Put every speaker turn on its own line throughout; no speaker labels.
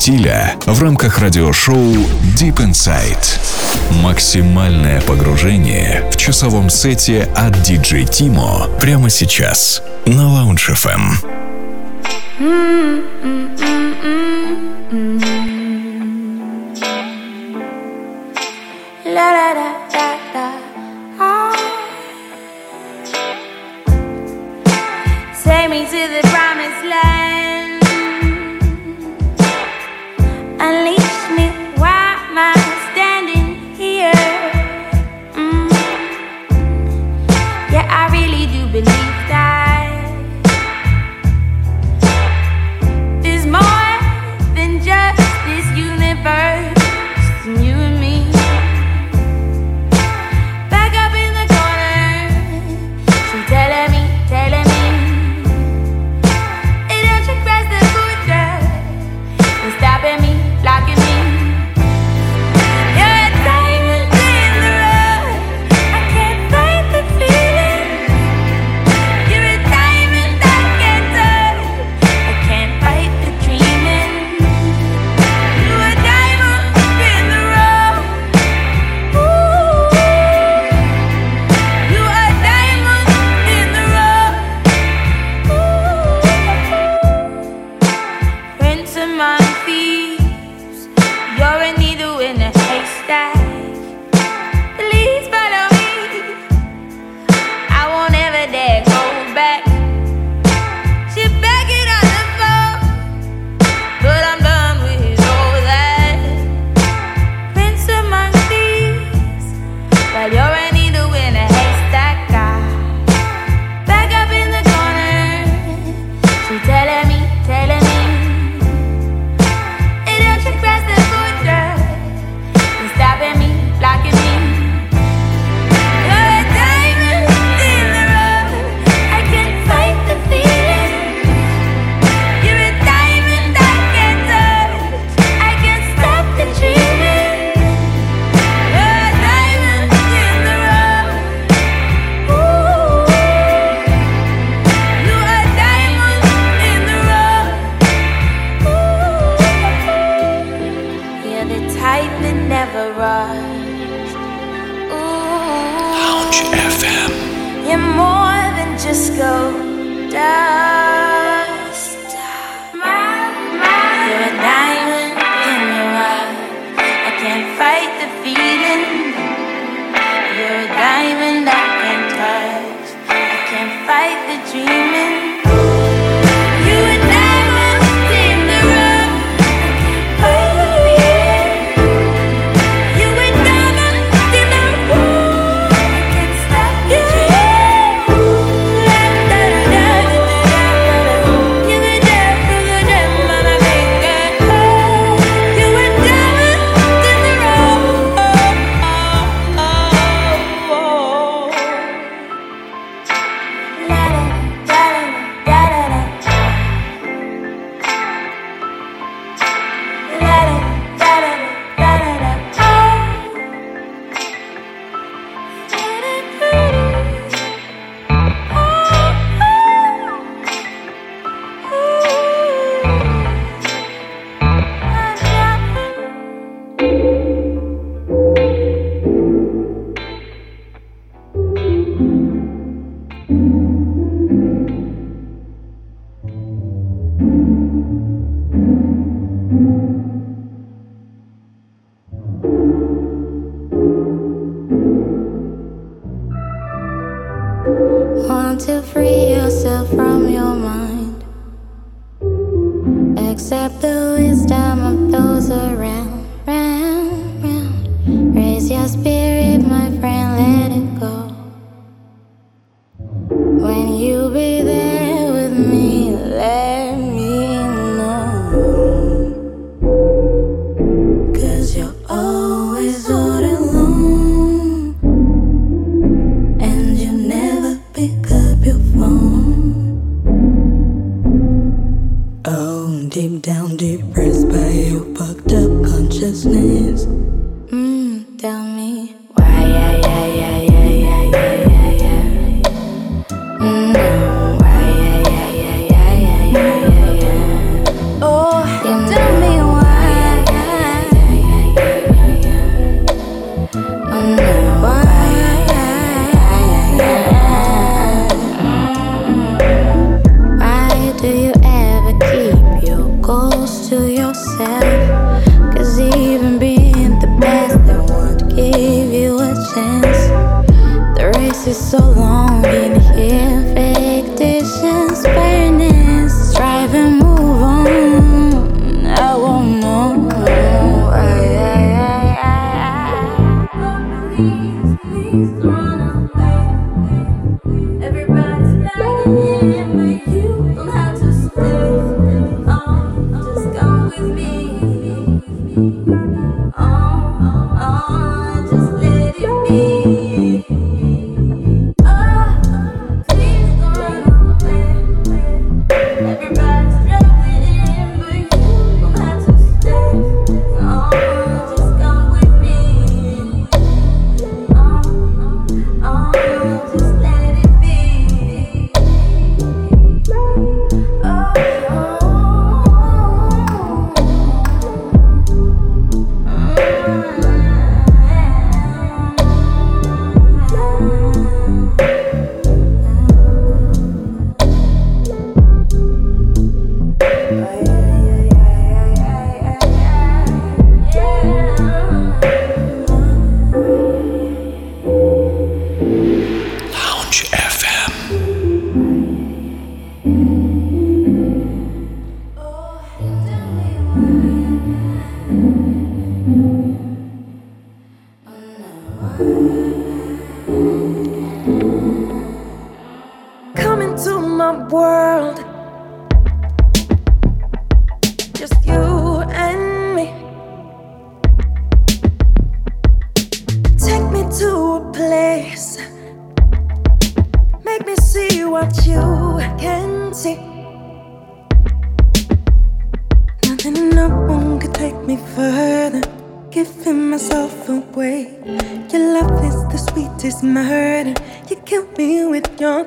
стиля в рамках радиошоу Deep Inside. Максимальное погружение в часовом сете от DJ Timo прямо сейчас на Lounge FM.
Эм. Take me to the promised land. Unleash me, why am I standing here? Mm. Yeah, I really do believe that there's more than just this universe.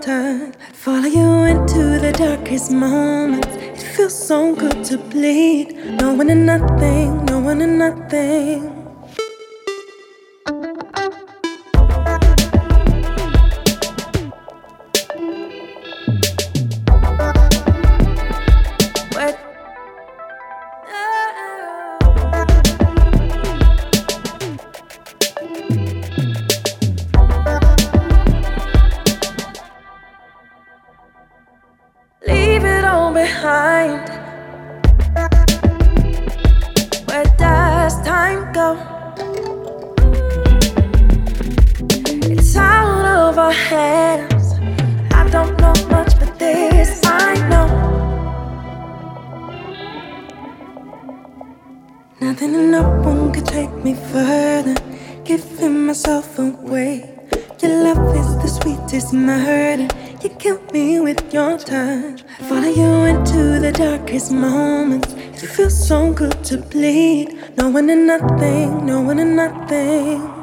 Follow you
into the darkest moments. It feels so good to bleed. No one and nothing, no one and nothing. to bleed. No one and nothing, no one and nothing.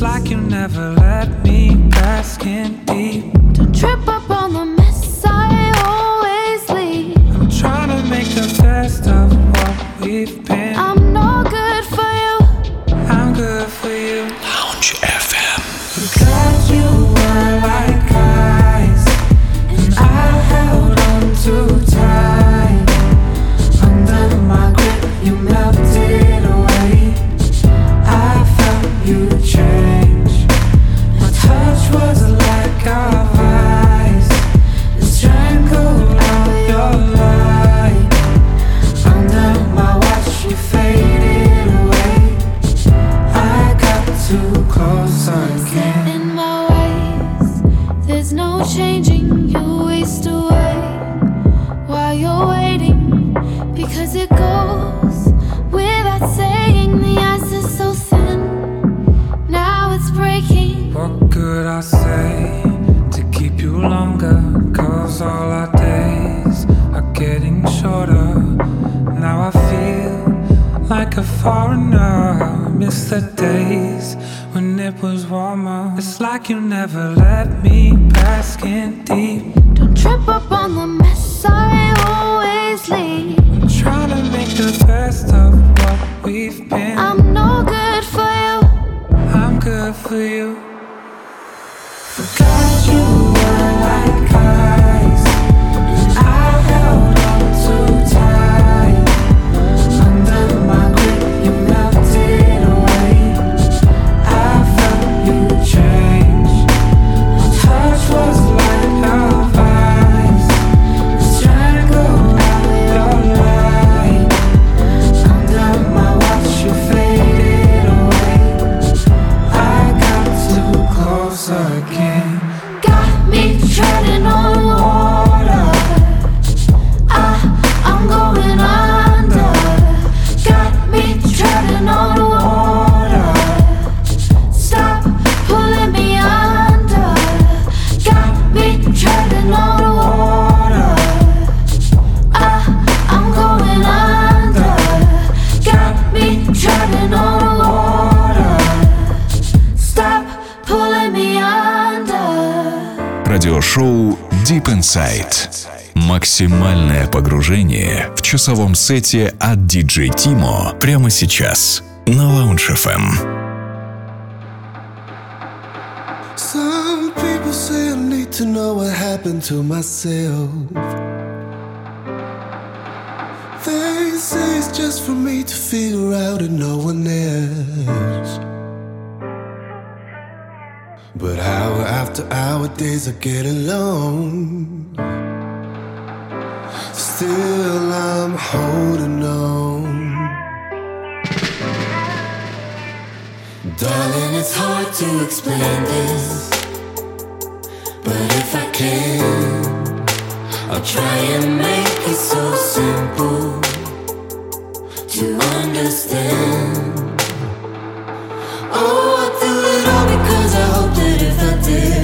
Like you never let me bask in deep.
Don't trip up
часовом сете от DJ Timo прямо сейчас на Lounge FM.
Some people say I need to know what happened to myself. They say it's just for me to figure out and no one else. But hour after hour, days are getting long. still I'm holding on. Darling, it's hard to explain this. But if I can, I'll try and make it so simple to understand. Oh, I do it all because I hope that if I did.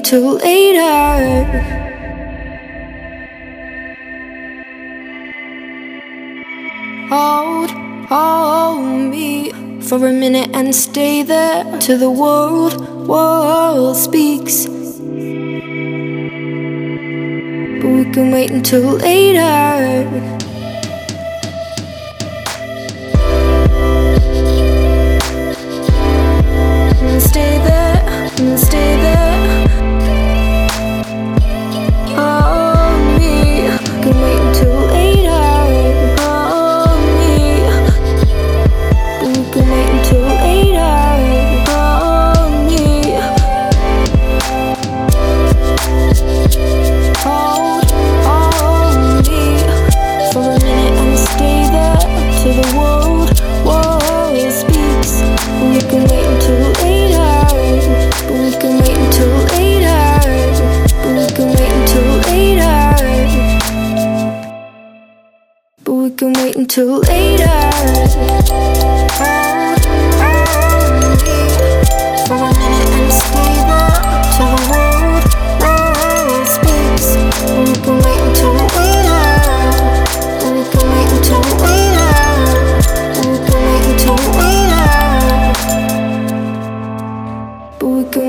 Until later. Hold, hold me for a minute and stay there till the world, world speaks. But we can wait until later. There, stay there. Until later.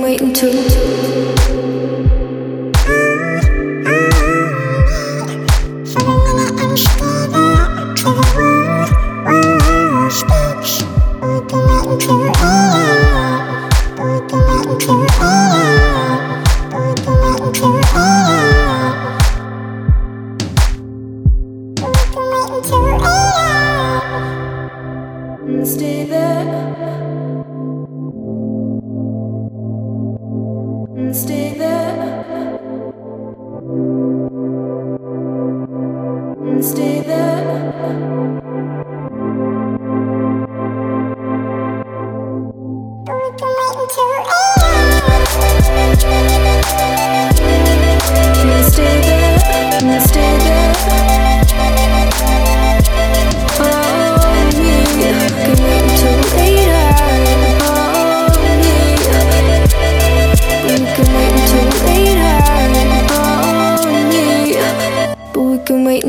Wait until
stay there.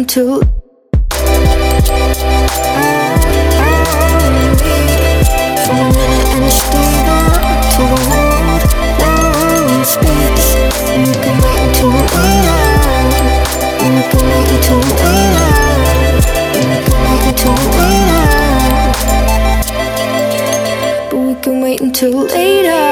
Wait until we can make it to a we can wait until later.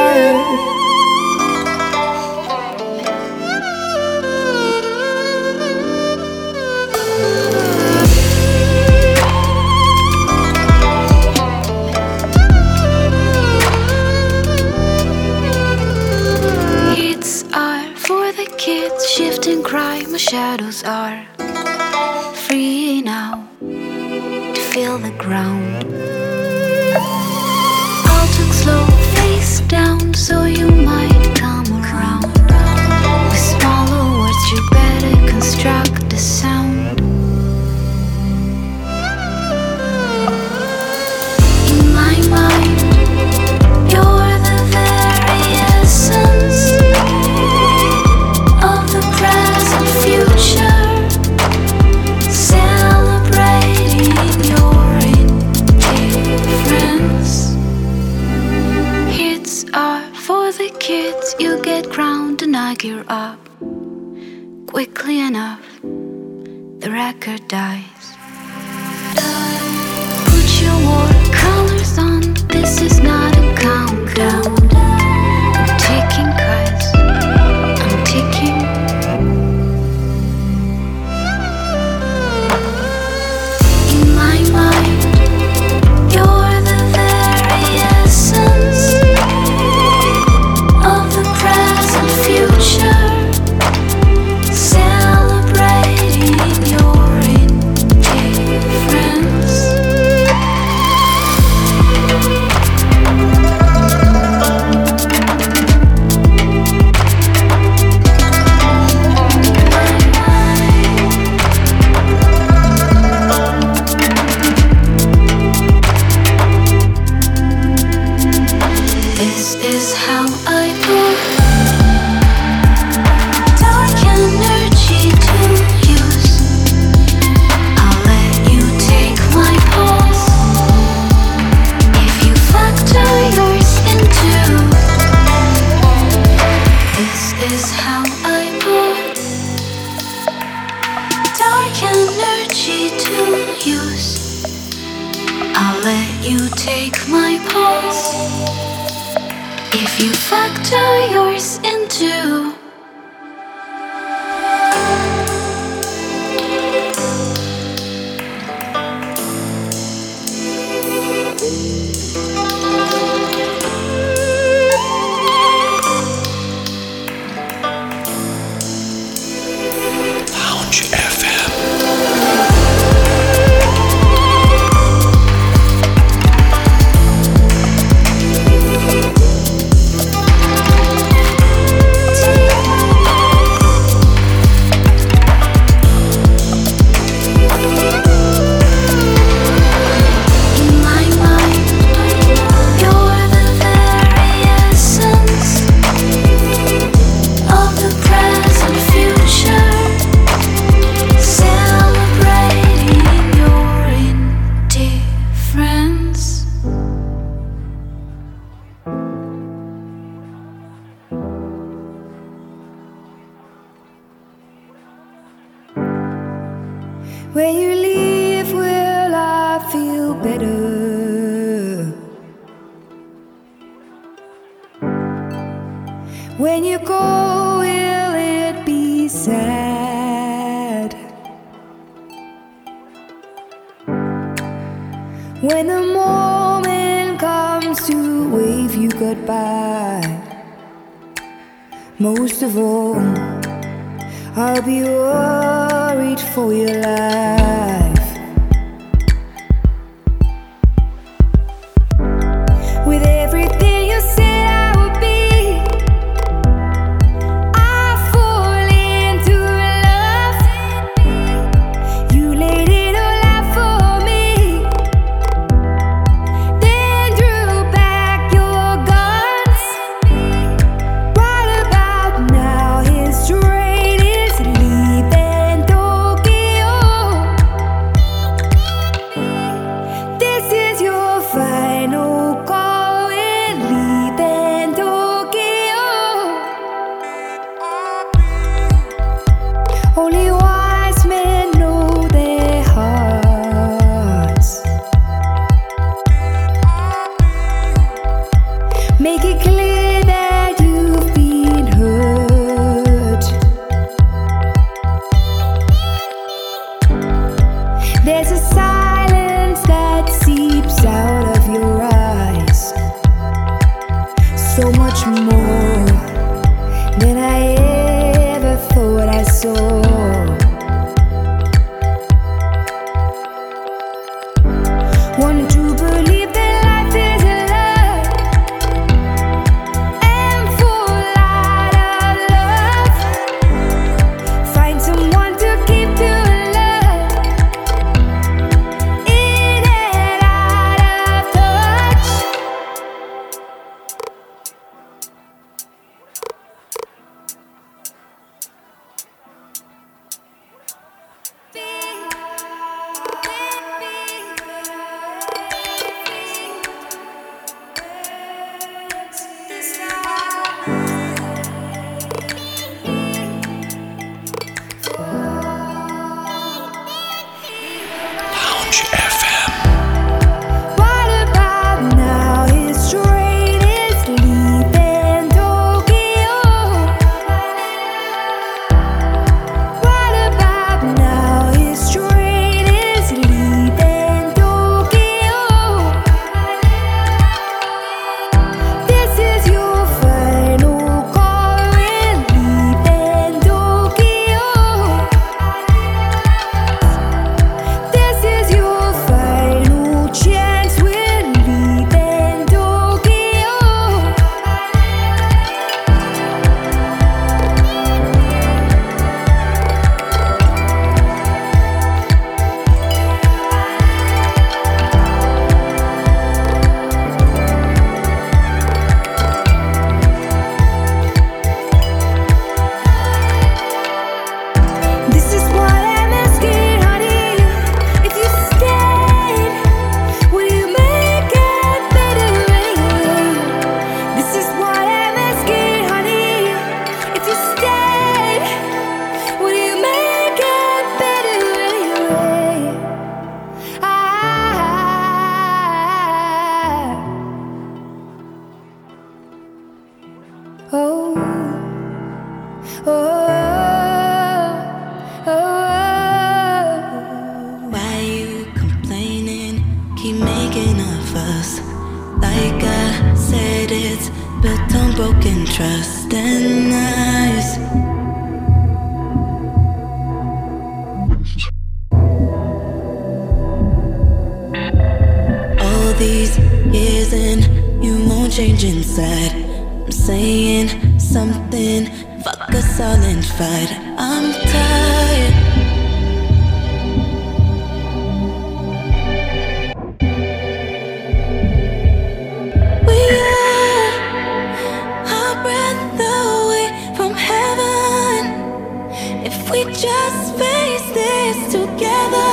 just face this together.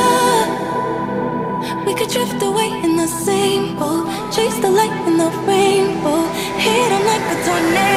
We could drift away in the same boat, chase the
light
in the
rainbow, hit 'em like a tornado.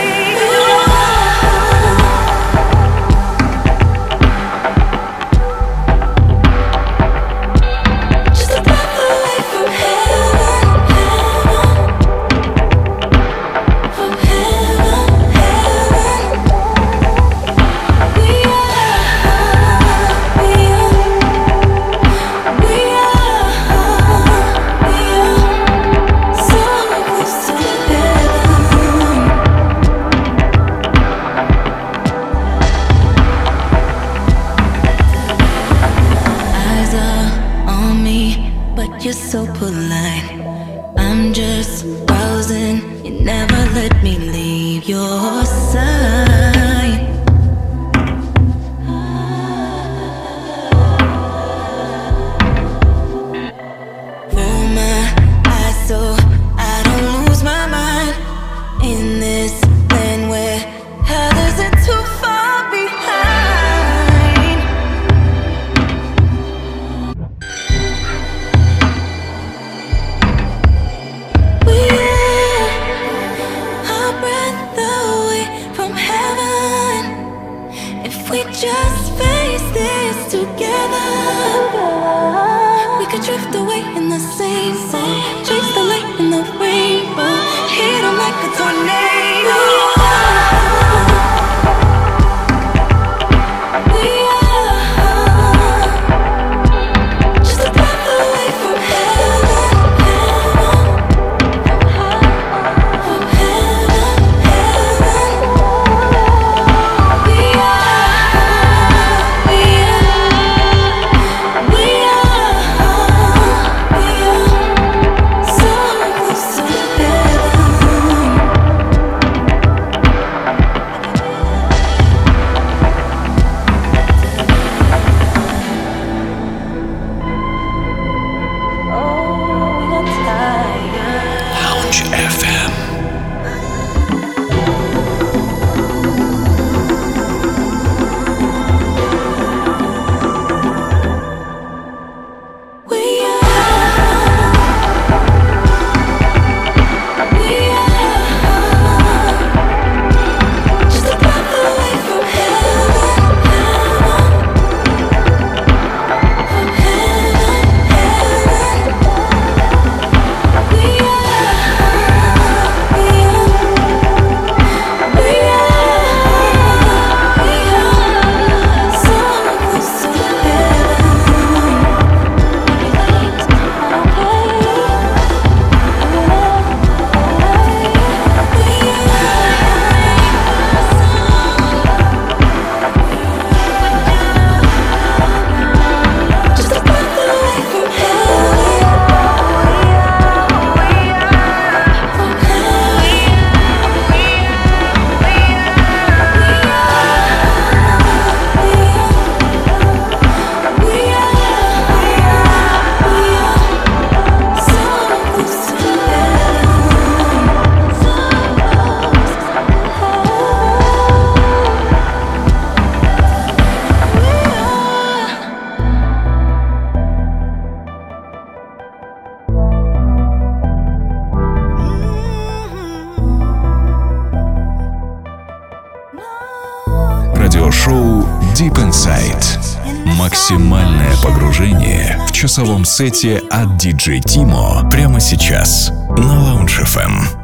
Сете от DJ Timo прямо сейчас на Lounge FM.